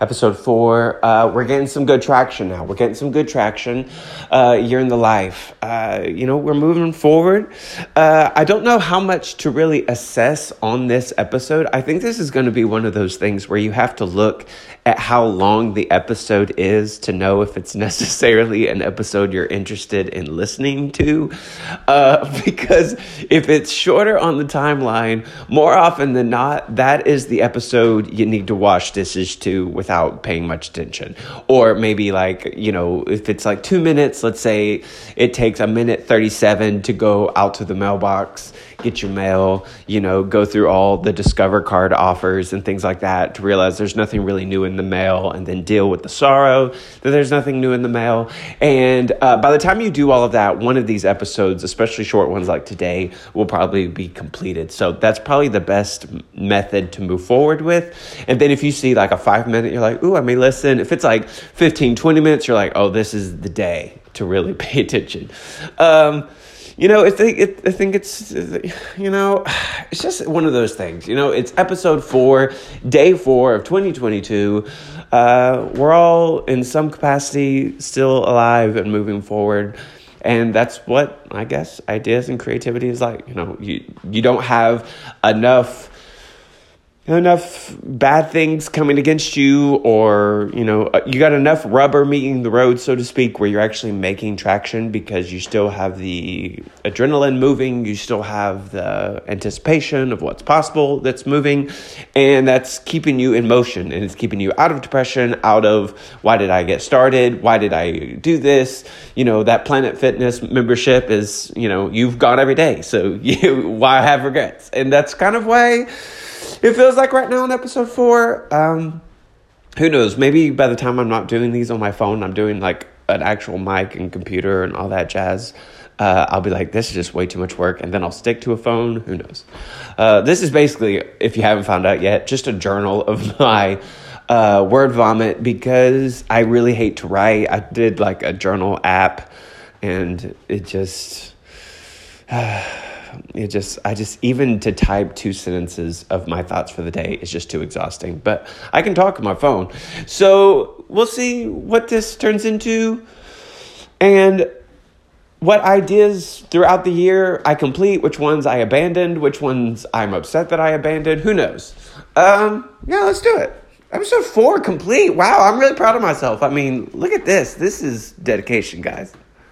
episode four. Uh, we're getting some good traction now. We're getting some good traction uh, year in the life. Uh, you know, we're moving forward. Uh, I don't know how much to really assess on this episode. I think this is going to be one of those things where you have to look at how long the episode is to know if it's necessarily an episode you're interested in listening to. Uh, because if it's shorter on the timeline, more often than not, that is the episode you need to wash dishes to without paying much attention. Or maybe like, you know, if it's like two minutes, let's say it takes a minute 37 to go out to the mailbox get your mail, you know, go through all the Discover card offers and things like that to realize there's nothing really new in the mail and then deal with the sorrow that there's nothing new in the mail. And uh, by the time you do all of that, one of these episodes, especially short ones like today, will probably be completed. So that's probably the best method to move forward with. And then if you see like a five minute, you're like, ooh, I may listen. If it's like 15, 20 minutes, you're like, oh, this is the day to really pay attention. Um, you know, I think it, I think it's you know, it's just one of those things. You know, it's episode four, day four of 2022. Uh, we're all in some capacity still alive and moving forward, and that's what I guess ideas and creativity is like. You know, you you don't have enough enough bad things coming against you or you know uh, you got enough rubber meeting the road so to speak where you're actually making traction because you still have the adrenaline moving you still have the anticipation of what's possible that's moving and that's keeping you in motion and it's keeping you out of depression out of why did i get started? Why did i do this? You know that planet fitness membership is you know you've gone every day so you why have regrets? And that's kind of why it feels like right now in episode four. Um, who knows? Maybe by the time I'm not doing these on my phone, I'm doing like an actual mic and computer and all that jazz. Uh, I'll be like, this is just way too much work, and then I'll stick to a phone. Who knows? Uh, this is basically, if you haven't found out yet, just a journal of my uh, word vomit because I really hate to write. I did like a journal app, and it just. it just i just even to type two sentences of my thoughts for the day is just too exhausting but i can talk on my phone. So we'll see what this turns into. And what ideas throughout the year i complete which ones i abandoned which ones i'm upset that i abandoned who knows? Um yeah let's do it. Episode four complete. Wow i'm really proud of myself. I mean look at this. This is dedication guys